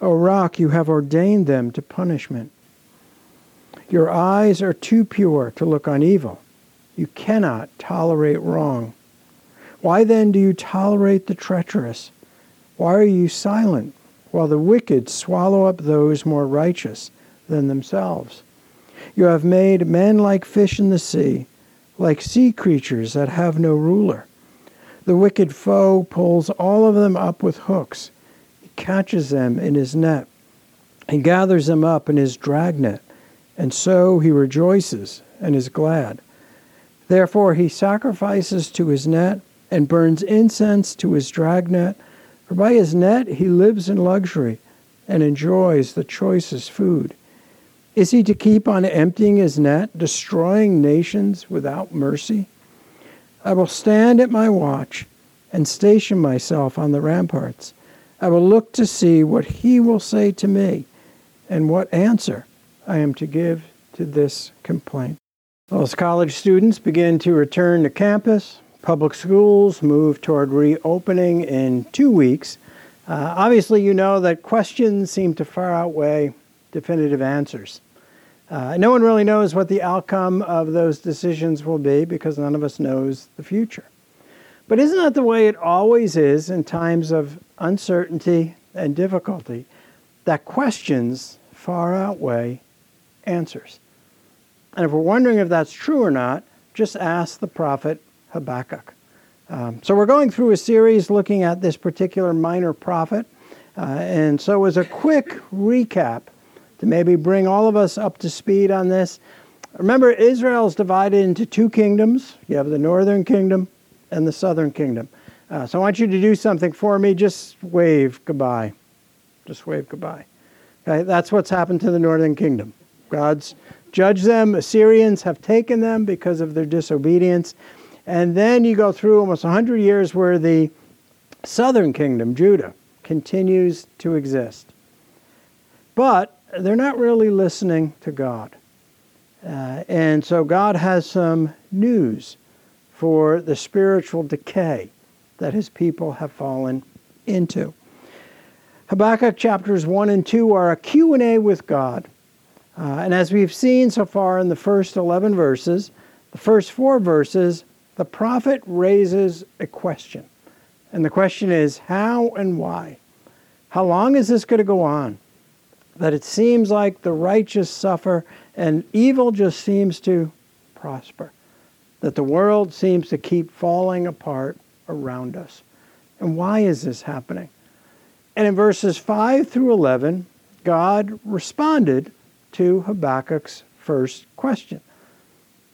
O rock, you have ordained them to punishment. Your eyes are too pure to look on evil. You cannot tolerate wrong. Why then do you tolerate the treacherous? Why are you silent while the wicked swallow up those more righteous than themselves? You have made men like fish in the sea, like sea creatures that have no ruler. The wicked foe pulls all of them up with hooks catches them in his net. He gathers them up in his dragnet, and so he rejoices and is glad. Therefore he sacrifices to his net and burns incense to his dragnet, for by his net he lives in luxury and enjoys the choicest food. Is he to keep on emptying his net, destroying nations without mercy? I will stand at my watch and station myself on the ramparts. I will look to see what he will say to me and what answer I am to give to this complaint. Well, as college students begin to return to campus, public schools move toward reopening in two weeks. Uh, obviously, you know that questions seem to far outweigh definitive answers. Uh, no one really knows what the outcome of those decisions will be because none of us knows the future. But isn't that the way it always is in times of uncertainty and difficulty? That questions far outweigh answers. And if we're wondering if that's true or not, just ask the prophet Habakkuk. Um, so we're going through a series looking at this particular minor prophet. Uh, and so, as a quick recap to maybe bring all of us up to speed on this, remember Israel is divided into two kingdoms. You have the northern kingdom and the southern kingdom. Uh, so I want you to do something for me. Just wave goodbye. Just wave goodbye. Okay, that's what's happened to the northern kingdom. God's judged them. Assyrians have taken them because of their disobedience. And then you go through almost 100 years where the southern kingdom, Judah, continues to exist. But they're not really listening to God. Uh, and so God has some news for the spiritual decay that his people have fallen into. Habakkuk chapters 1 and 2 are a Q&A with God. Uh, and as we've seen so far in the first 11 verses, the first four verses, the prophet raises a question. And the question is how and why? How long is this going to go on? That it seems like the righteous suffer and evil just seems to prosper that the world seems to keep falling apart around us. And why is this happening? And in verses 5 through 11, God responded to Habakkuk's first question.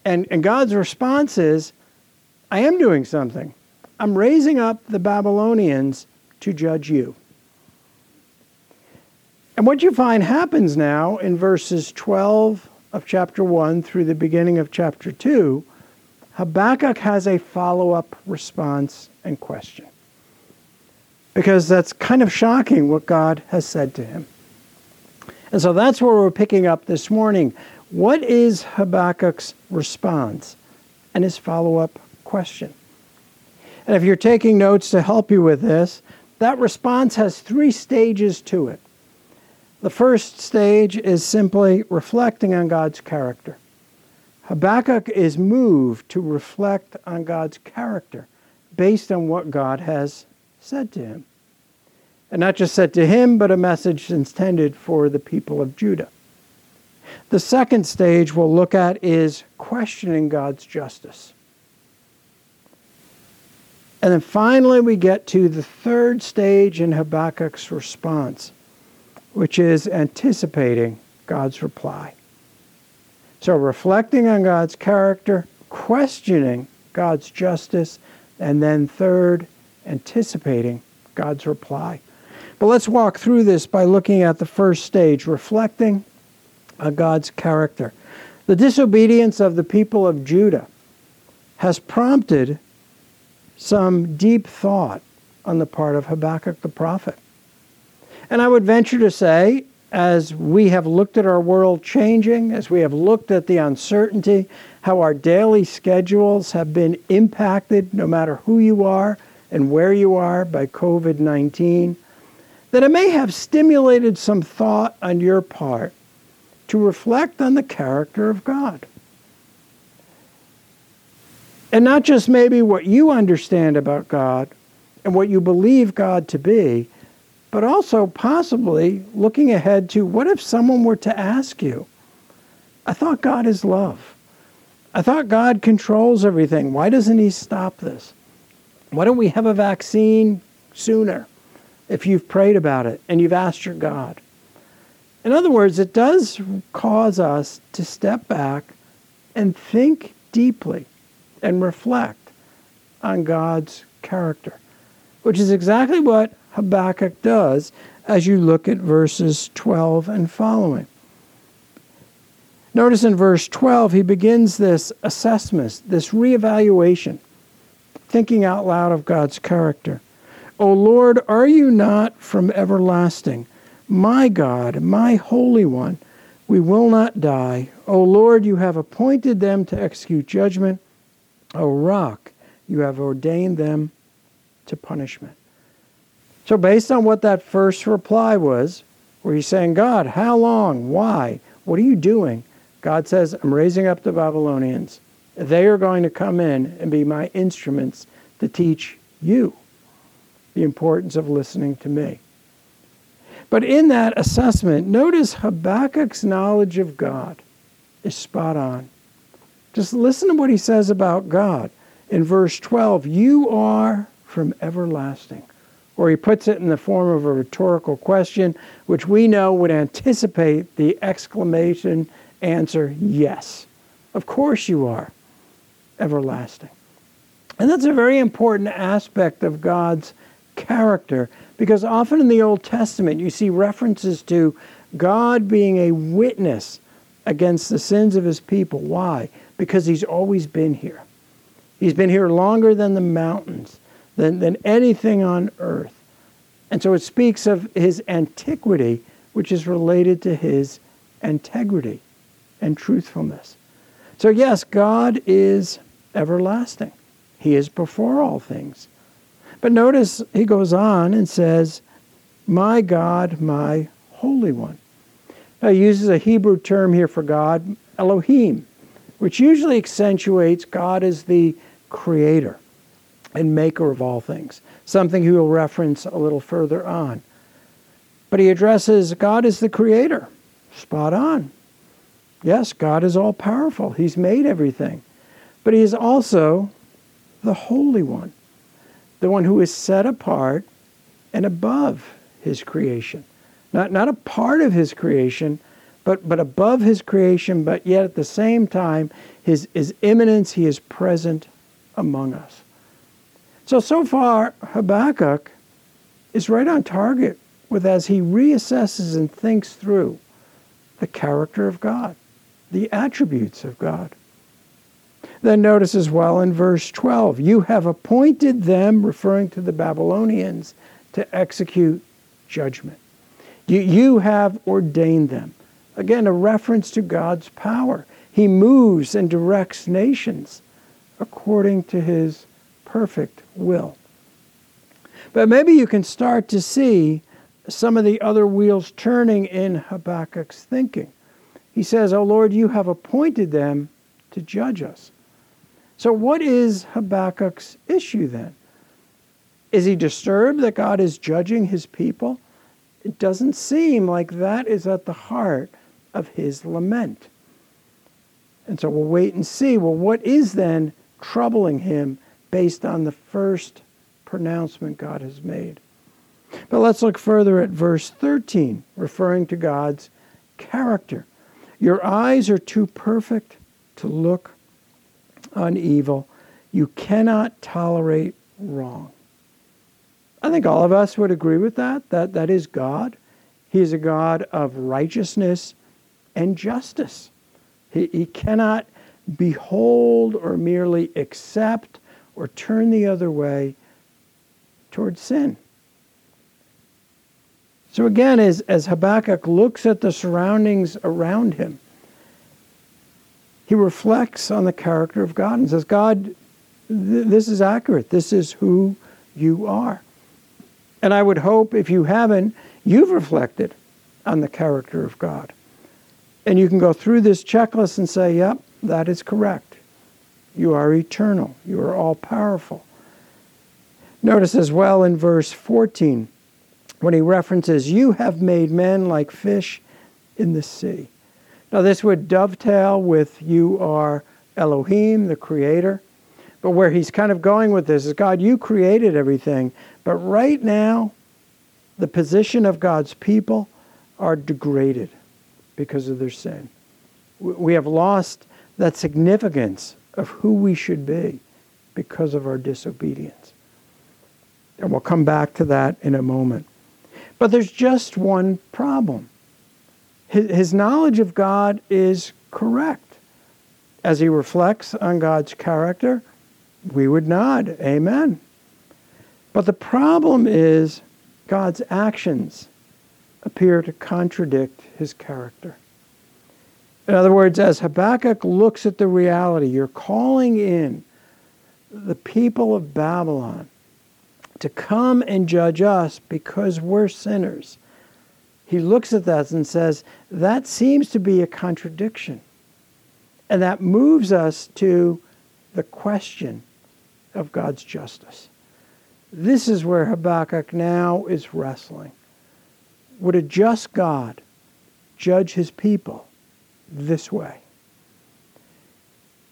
And, and God's response is I am doing something. I'm raising up the Babylonians to judge you. And what you find happens now in verses 12 of chapter 1 through the beginning of chapter 2 Habakkuk has a follow up response and question. Because that's kind of shocking what God has said to him. And so that's where we're picking up this morning. What is Habakkuk's response and his follow up question? And if you're taking notes to help you with this, that response has three stages to it. The first stage is simply reflecting on God's character. Habakkuk is moved to reflect on God's character based on what God has said to him. And not just said to him, but a message intended for the people of Judah. The second stage we'll look at is questioning God's justice. And then finally, we get to the third stage in Habakkuk's response, which is anticipating God's reply. So, reflecting on God's character, questioning God's justice, and then third, anticipating God's reply. But let's walk through this by looking at the first stage reflecting on God's character. The disobedience of the people of Judah has prompted some deep thought on the part of Habakkuk the prophet. And I would venture to say, as we have looked at our world changing, as we have looked at the uncertainty, how our daily schedules have been impacted, no matter who you are and where you are, by COVID 19, that it may have stimulated some thought on your part to reflect on the character of God. And not just maybe what you understand about God and what you believe God to be, but also possibly looking ahead to what if someone were to ask you, I thought God is love. I thought God controls everything. Why doesn't He stop this? Why don't we have a vaccine sooner if you've prayed about it and you've asked your God? In other words, it does cause us to step back and think deeply and reflect on God's character, which is exactly what Habakkuk does as you look at verses 12 and following. Notice in verse 12, he begins this assessment, this reevaluation, thinking out loud of God's character. O Lord, are you not from everlasting? My God, my Holy One, we will not die. O Lord, you have appointed them to execute judgment. O Rock, you have ordained them to punishment. So, based on what that first reply was, where he's saying, God, how long? Why? What are you doing? God says, I'm raising up the Babylonians. They are going to come in and be my instruments to teach you the importance of listening to me. But in that assessment, notice Habakkuk's knowledge of God is spot on. Just listen to what he says about God. In verse 12, you are from everlasting or he puts it in the form of a rhetorical question, which we know would anticipate the exclamation answer, yes. Of course you are everlasting. And that's a very important aspect of God's character because often in the Old Testament you see references to God being a witness against the sins of his people. Why? Because he's always been here. He's been here longer than the mountains than, than anything on earth. And so it speaks of his antiquity, which is related to his integrity and truthfulness. So, yes, God is everlasting, He is before all things. But notice he goes on and says, My God, my Holy One. Now, he uses a Hebrew term here for God, Elohim, which usually accentuates God as the creator and maker of all things, something he will reference a little further on. But he addresses God as the creator. Spot on. Yes, God is all powerful, he's made everything. But he is also the Holy One, the one who is set apart and above his creation. Not, not a part of his creation, but, but above his creation, but yet at the same time, his, his immanence, he is present among us. So, so far, Habakkuk is right on target with as he reassesses and thinks through the character of God, the attributes of God. Then notice as well in verse 12, you have appointed them, referring to the Babylonians, to execute judgment. You, you have ordained them. Again, a reference to God's power. He moves and directs nations according to his perfect will. But maybe you can start to see some of the other wheels turning in Habakkuk's thinking. He says, Oh Lord, you have appointed them to judge us. So, what is Habakkuk's issue then? Is he disturbed that God is judging his people? It doesn't seem like that is at the heart of his lament. And so we'll wait and see. Well, what is then troubling him based on the first pronouncement God has made. But let's look further at verse 13, referring to God's character. Your eyes are too perfect to look on evil. You cannot tolerate wrong. I think all of us would agree with that. That that is God. He is a God of righteousness and justice. He, he cannot behold or merely accept or turn the other way towards sin. So again, as, as Habakkuk looks at the surroundings around him, he reflects on the character of God and says, God, th- this is accurate. This is who you are. And I would hope if you haven't, you've reflected on the character of God. And you can go through this checklist and say, yep, that is correct. You are eternal. You are all powerful. Notice as well in verse 14 when he references, You have made men like fish in the sea. Now, this would dovetail with you are Elohim, the creator. But where he's kind of going with this is God, you created everything. But right now, the position of God's people are degraded because of their sin. We have lost that significance of who we should be because of our disobedience. And we'll come back to that in a moment. But there's just one problem. His, knowledge of God is correct. As he reflects on God's character, we would nod, Amen. But the problem is God's actions appear to contradict his character. In other words, as Habakkuk looks at the reality, you're calling in the people of Babylon to come and judge us because we're sinners. He looks at that and says, that seems to be a contradiction. And that moves us to the question of God's justice. This is where Habakkuk now is wrestling. Would a just God judge his people this way?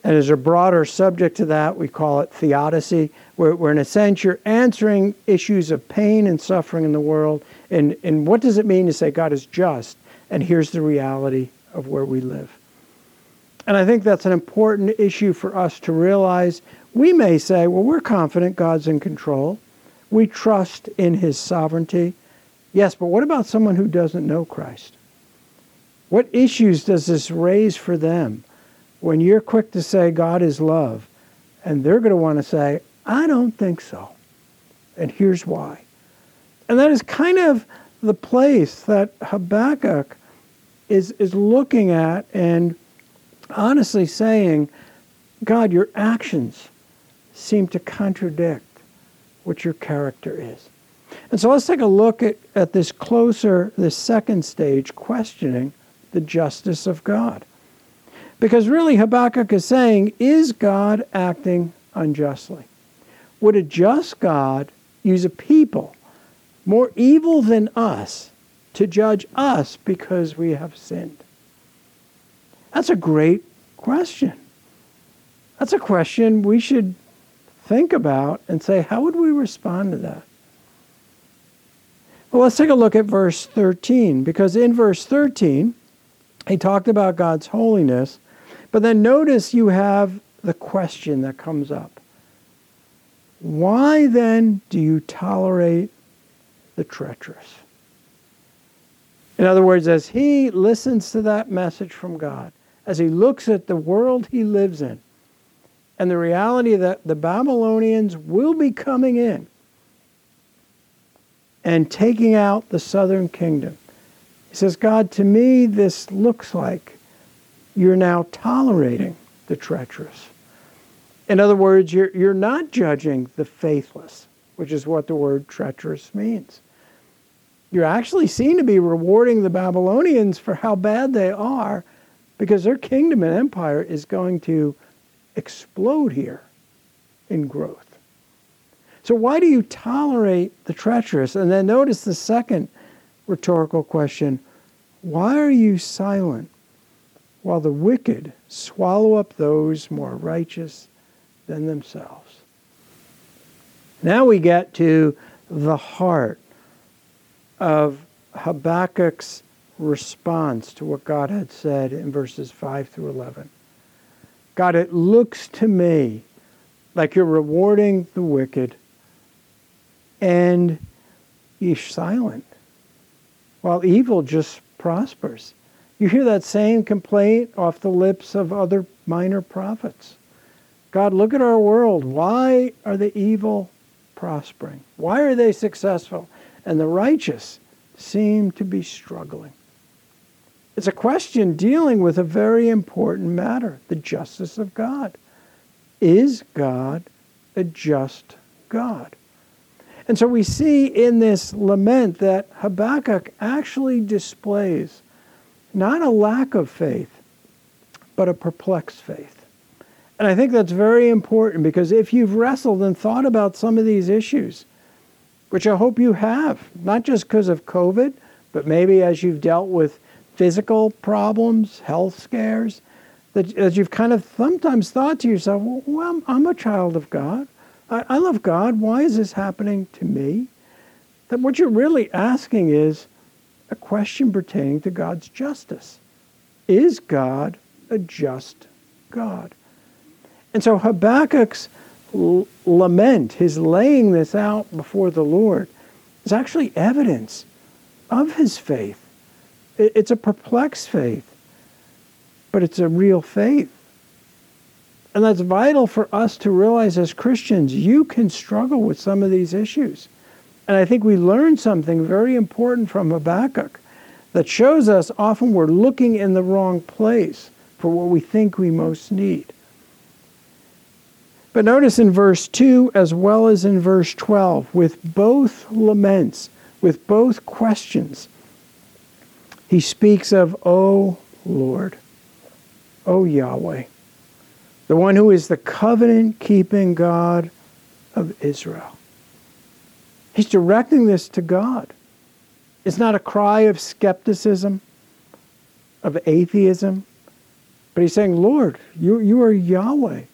And as a broader subject to that, we call it theodicy, where, where in a sense you're answering issues of pain and suffering in the world. And, and what does it mean to say God is just? And here's the reality of where we live. And I think that's an important issue for us to realize. We may say, well, we're confident God's in control. We trust in his sovereignty. Yes, but what about someone who doesn't know Christ? What issues does this raise for them? when you're quick to say God is love, and they're going to want to say, I don't think so. And here's why. And that is kind of the place that Habakkuk is, is looking at and honestly saying, God, your actions seem to contradict what your character is. And so let's take a look at, at this closer, this second stage, questioning the justice of God. Because really, Habakkuk is saying, is God acting unjustly? Would a just God use a people more evil than us to judge us because we have sinned? That's a great question. That's a question we should think about and say, how would we respond to that? Well, let's take a look at verse 13, because in verse 13, he talked about God's holiness but then notice you have the question that comes up. Why then do you tolerate the treacherous? In other words, as he listens to that message from God, as he looks at the world he lives in, and the reality that the Babylonians will be coming in and taking out the southern kingdom, he says, God, to me, this looks like you're now tolerating the treacherous. In other words, you're, you're not judging the faithless, which is what the word treacherous means. You're actually seen to be rewarding the Babylonians for how bad they are because their kingdom and empire is going to explode here in growth. So, why do you tolerate the treacherous? And then notice the second rhetorical question why are you silent while the wicked swallow up those more righteous than themselves. Now we get to the heart of Habakkuk's response to what God had said in verses 5 through 11. God, it looks to me like you're rewarding the wicked and you're silent while evil just prospers. You hear that same complaint off the lips of other minor prophets. God, look at our world. Why are the evil prospering? Why are they successful? And the righteous seem to be struggling. It's a question dealing with a very important matter the justice of God. Is God a just God? And so we see in this lament that Habakkuk actually displays not a lack of faith, but a perplexed faith. And I think that's very important because if you've wrestled and thought about some of these issues, which I hope you have, not just because of COVID, but maybe as you've dealt with physical problems, health scares, that, that you've kind of sometimes thought to yourself, well, I'm a child of God. I, I love God. Why is this happening to me? That what you're really asking is a question pertaining to God's justice. Is God a just God? And so Habakkuk's l- lament, his laying this out before the Lord, is actually evidence of his faith. It's a perplexed faith, but it's a real faith. And that's vital for us to realize as Christians. You can struggle with some of these issues. And I think we learn something very important from Habakkuk that shows us often we're looking in the wrong place for what we think we most need. But notice in verse 2 as well as in verse 12, with both laments, with both questions, he speaks of, O Lord, O Yahweh the one who is the covenant keeping God of Israel. He's directing this to God. It's not a cry of skepticism, of atheism, but he's saying, Lord, you, you are Yahweh.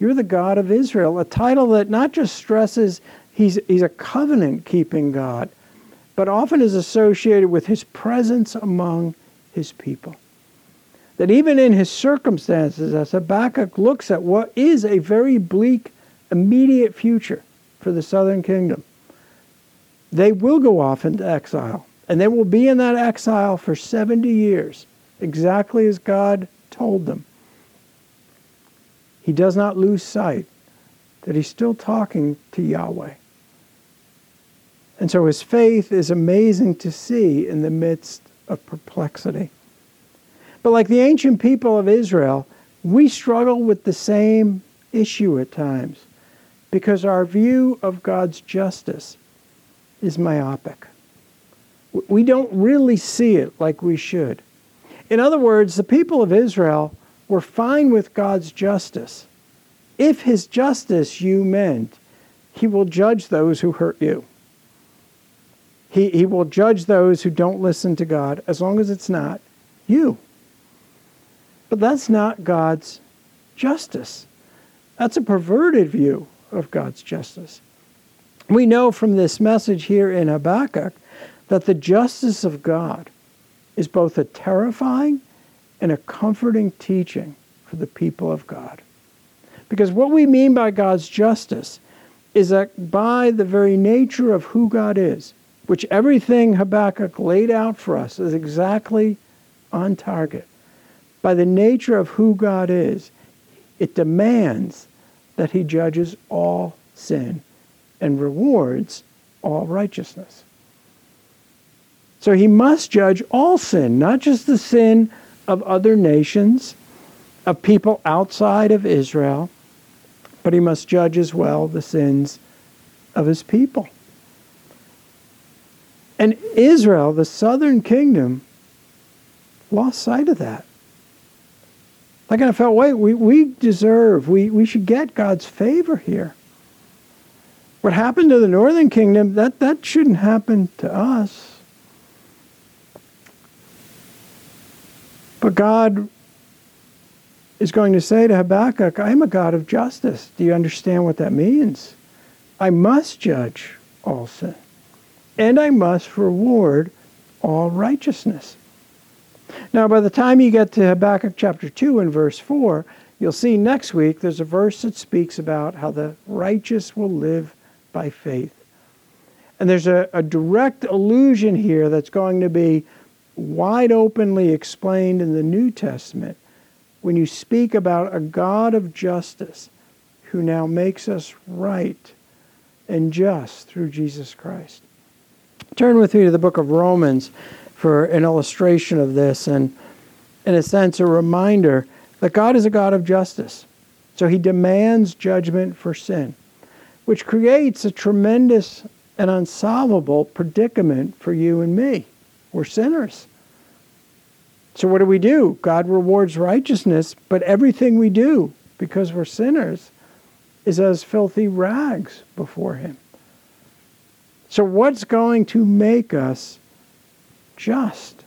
You're the God of Israel, a title that not just stresses he's, he's a covenant keeping God, but often is associated with his presence among his people that even in his circumstances, as Habakkuk looks at what is a very bleak, immediate future for the southern kingdom, they will go off into exile. And they will be in that exile for 70 years, exactly as God told them. He does not lose sight that he's still talking to Yahweh. And so his faith is amazing to see in the midst of perplexity. But like the ancient people of Israel, we struggle with the same issue at times because our view of God's justice is myopic. We don't really see it like we should. In other words, the people of Israel were fine with God's justice. If his justice you meant, he will judge those who hurt you. He, he will judge those who don't listen to God as long as it's not you. But that's not God's justice. That's a perverted view of God's justice. We know from this message here in Habakkuk that the justice of God is both a terrifying and a comforting teaching for the people of God. Because what we mean by God's justice is that by the very nature of who God is, which everything Habakkuk laid out for us is exactly on target, by the nature of who God is, it demands that he judges all sin and rewards all righteousness. So he must judge all sin, not just the sin of other nations, of people outside of Israel, but he must judge as well the sins of his people. And Israel, the southern kingdom, lost sight of that. I kind of felt, wait, we, we deserve, we, we should get God's favor here. What happened to the northern kingdom, that, that shouldn't happen to us. But God is going to say to Habakkuk, I am a God of justice. Do you understand what that means? I must judge all sin, and I must reward all righteousness. Now, by the time you get to Habakkuk chapter 2 and verse 4, you'll see next week there's a verse that speaks about how the righteous will live by faith. And there's a, a direct allusion here that's going to be wide openly explained in the New Testament when you speak about a God of justice who now makes us right and just through Jesus Christ. Turn with me to the book of Romans for an illustration of this and, in a sense, a reminder that God is a God of justice. So he demands judgment for sin, which creates a tremendous and unsolvable predicament for you and me. We're sinners. So what do we do? God rewards righteousness, but everything we do, because we're sinners, is as filthy rags before him. So what's going to make us just?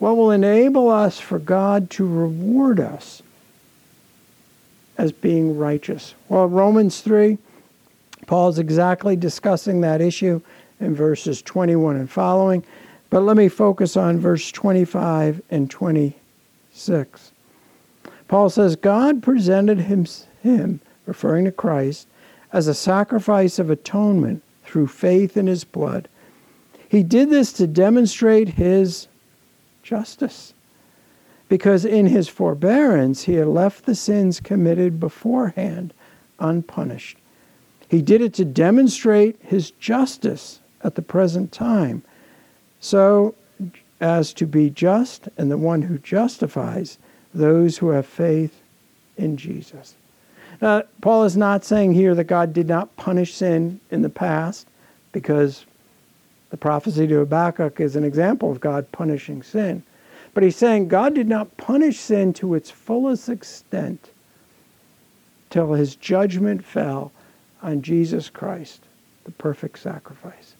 What will enable us for God to reward us as being righteous? Well, Romans 3, Paul's exactly discussing that issue in verses 21 and following. But let me focus on verse 25 and 26. Paul says, God presented him, him, referring to Christ, as a sacrifice of atonement through faith in his blood. He did this to demonstrate his justice, because in his forbearance he had left the sins committed beforehand unpunished. He did it to demonstrate his justice at the present time, so as to be just and the one who justifies those who have faith in Jesus. Now, Paul is not saying here that God did not punish sin in the past, because the prophecy to Habakkuk is an example of God punishing sin. But he's saying God did not punish sin to its fullest extent till his judgment fell on Jesus Christ, the perfect sacrifice.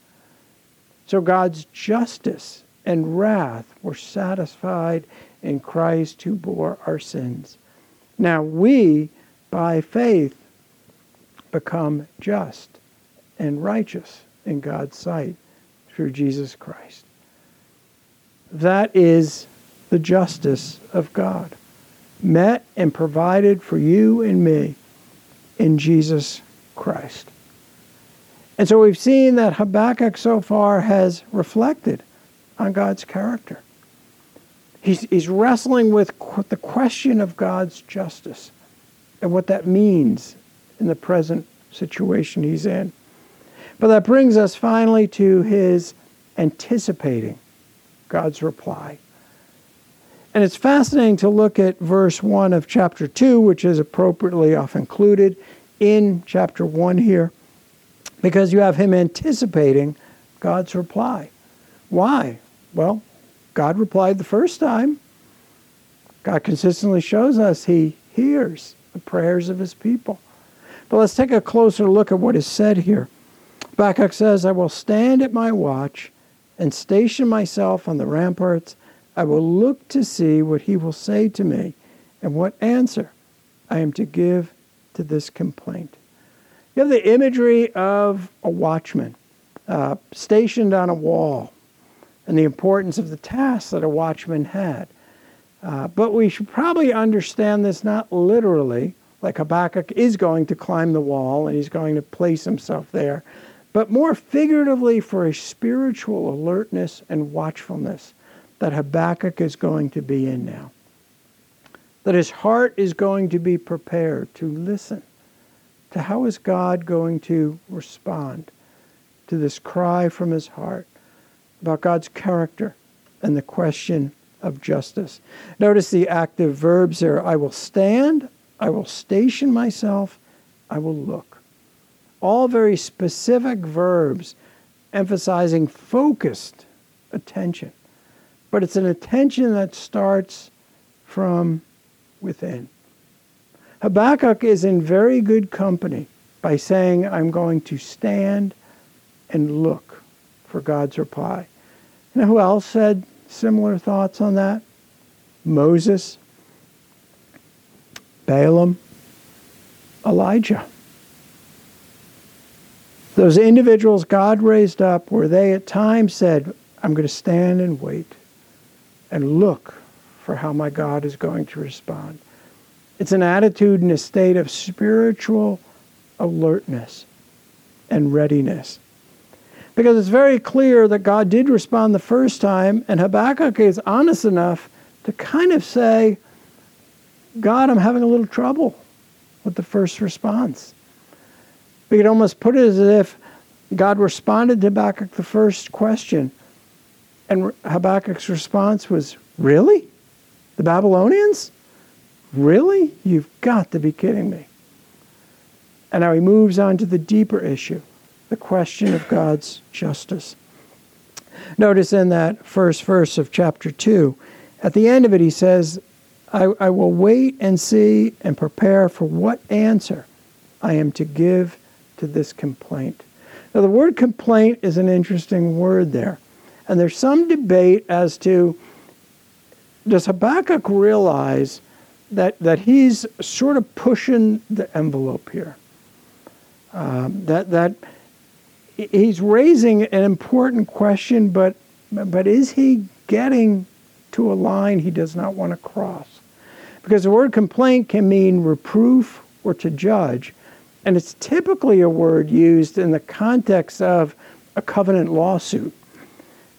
So God's justice and wrath were satisfied in Christ who bore our sins. Now we, by faith, become just and righteous in God's sight through Jesus Christ. That is the justice of God, met and provided for you and me in Jesus Christ. And so we've seen that Habakkuk so far has reflected on God's character. He's, he's wrestling with qu- the question of God's justice and what that means in the present situation he's in. But that brings us finally to his anticipating God's reply. And it's fascinating to look at verse 1 of chapter 2, which is appropriately off included in chapter 1 here, because you have him anticipating God's reply. Why? Well, God replied the first time. God consistently shows us he hears the prayers of his people. But let's take a closer look at what is said here. Habakkuk says, I will stand at my watch and station myself on the ramparts. I will look to see what he will say to me and what answer I am to give to this complaint. You have the imagery of a watchman uh, stationed on a wall and the importance of the task that a watchman had. Uh, but we should probably understand this not literally, like Habakkuk is going to climb the wall and he's going to place himself there, but more figuratively for a spiritual alertness and watchfulness that Habakkuk is going to be in now. That his heart is going to be prepared to listen to how is God going to respond to this cry from his heart about God's character and the question of justice. Notice the active verbs there. I will stand, I will station myself, I will look all very specific verbs emphasizing focused attention. But it's an attention that starts from within. Habakkuk is in very good company by saying, I'm going to stand and look for God's reply. You know who else said similar thoughts on that? Moses, Balaam, Elijah. Those individuals God raised up, where they at times said, I'm going to stand and wait and look for how my God is going to respond. It's an attitude and a state of spiritual alertness and readiness. Because it's very clear that God did respond the first time, and Habakkuk is honest enough to kind of say, God, I'm having a little trouble with the first response. We could almost put it as if God responded to Habakkuk the first question, and Habakkuk's response was, Really? The Babylonians? Really? You've got to be kidding me. And now he moves on to the deeper issue the question of God's justice. Notice in that first verse of chapter 2, at the end of it, he says, I, I will wait and see and prepare for what answer I am to give to this complaint. Now, the word complaint is an interesting word there. And there's some debate as to does Habakkuk realize that, that he's sort of pushing the envelope here? Um, that, that he's raising an important question, but, but is he getting to a line he does not want to cross? Because the word complaint can mean reproof or to judge, and it's typically a word used in the context of a covenant lawsuit,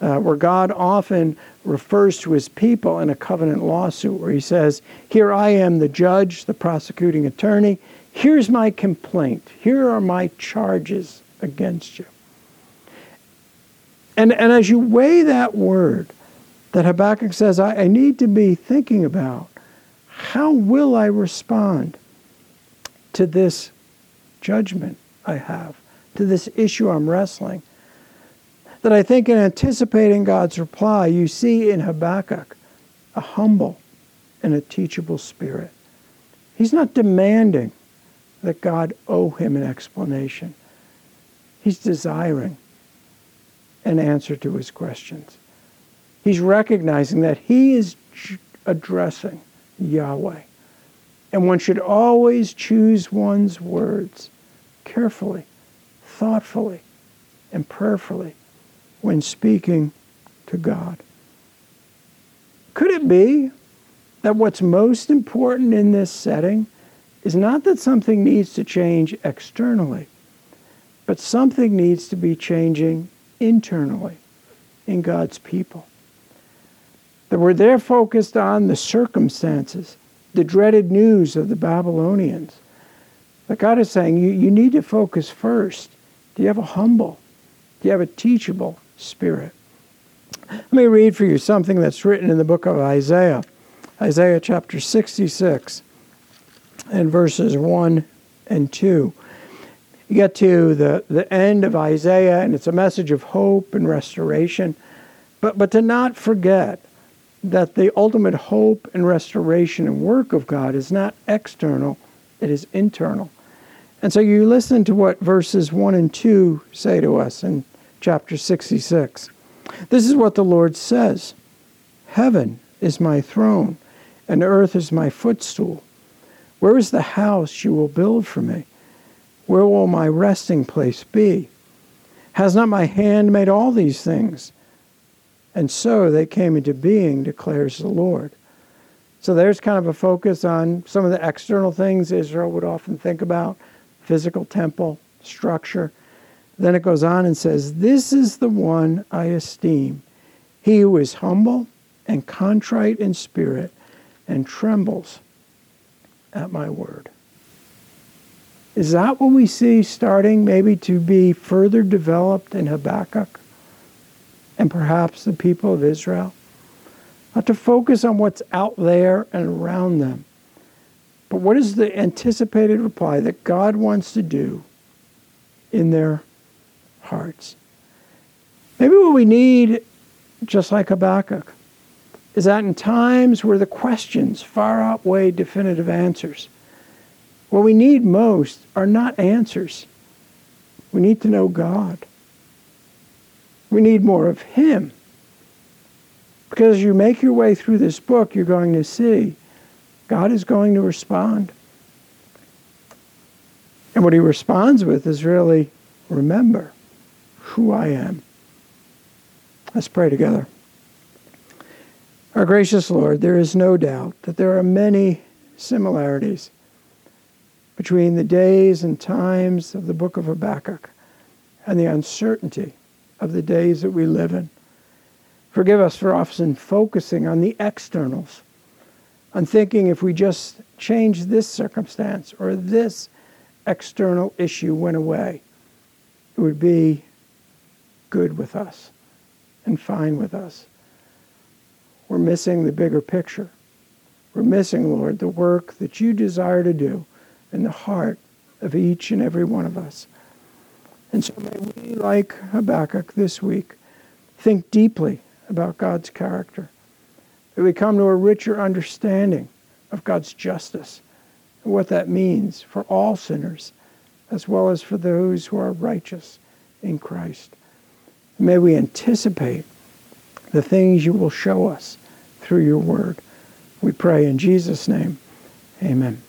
uh, where God often refers to his people in a covenant lawsuit, where he says, Here I am, the judge, the prosecuting attorney. Here's my complaint. Here are my charges against you. And, and as you weigh that word that Habakkuk says, I, I need to be thinking about, how will I respond to this judgment I have, to this issue I'm wrestling? That I think in anticipating God's reply, you see in Habakkuk a humble and a teachable spirit. He's not demanding that God owe him an explanation. He's desiring an answer to his questions. He's recognizing that he is addressing Yahweh. And one should always choose one's words carefully, thoughtfully, and prayerfully when speaking to God. Could it be that what's most important in this setting is not that something needs to change externally, but something needs to be changing internally in God's people? that we're there focused on the circumstances, the dreaded news of the Babylonians. But God is saying you, you need to focus first. Do you have a humble, do you have a teachable spirit? Let me read for you something that's written in the book of Isaiah, Isaiah chapter 66, and verses 1 and 2. You get to the, the end of Isaiah, and it's a message of hope and restoration. But, but to not forget that the ultimate hope and restoration and work of God is not external, it is internal. And so you listen to what verses 1 and 2 say to us in chapter 66. This is what the Lord says Heaven is my throne, and earth is my footstool. Where is the house you will build for me? Where will my resting place be? Has not my hand made all these things? And so they came into being, declares the Lord. So there's kind of a focus on some of the external things Israel would often think about physical temple, structure. Then it goes on and says, This is the one I esteem, he who is humble and contrite in spirit and trembles at my word. Is that what we see starting maybe to be further developed in Habakkuk? And perhaps the people of Israel. Not to focus on what's out there and around them, but what is the anticipated reply that God wants to do in their hearts? Maybe what we need, just like Habakkuk, is that in times where the questions far outweigh definitive answers, what we need most are not answers. We need to know God. We need more of Him. Because as you make your way through this book, you're going to see God is going to respond. And what He responds with is really remember who I am. Let's pray together. Our gracious Lord, there is no doubt that there are many similarities between the days and times of the book of Habakkuk and the uncertainty of the days that we live in. Forgive us for often focusing on the externals, on thinking if we just change this circumstance or this external issue went away, it would be good with us and fine with us. We're missing the bigger picture. We're missing, Lord, the work that you desire to do in the heart of each and every one of us. And so may we, like Habakkuk this week, think deeply about God's character. That we come to a richer understanding of God's justice and what that means for all sinners, as well as for those who are righteous in Christ. May we anticipate the things you will show us through your word. We pray in Jesus' name. Amen.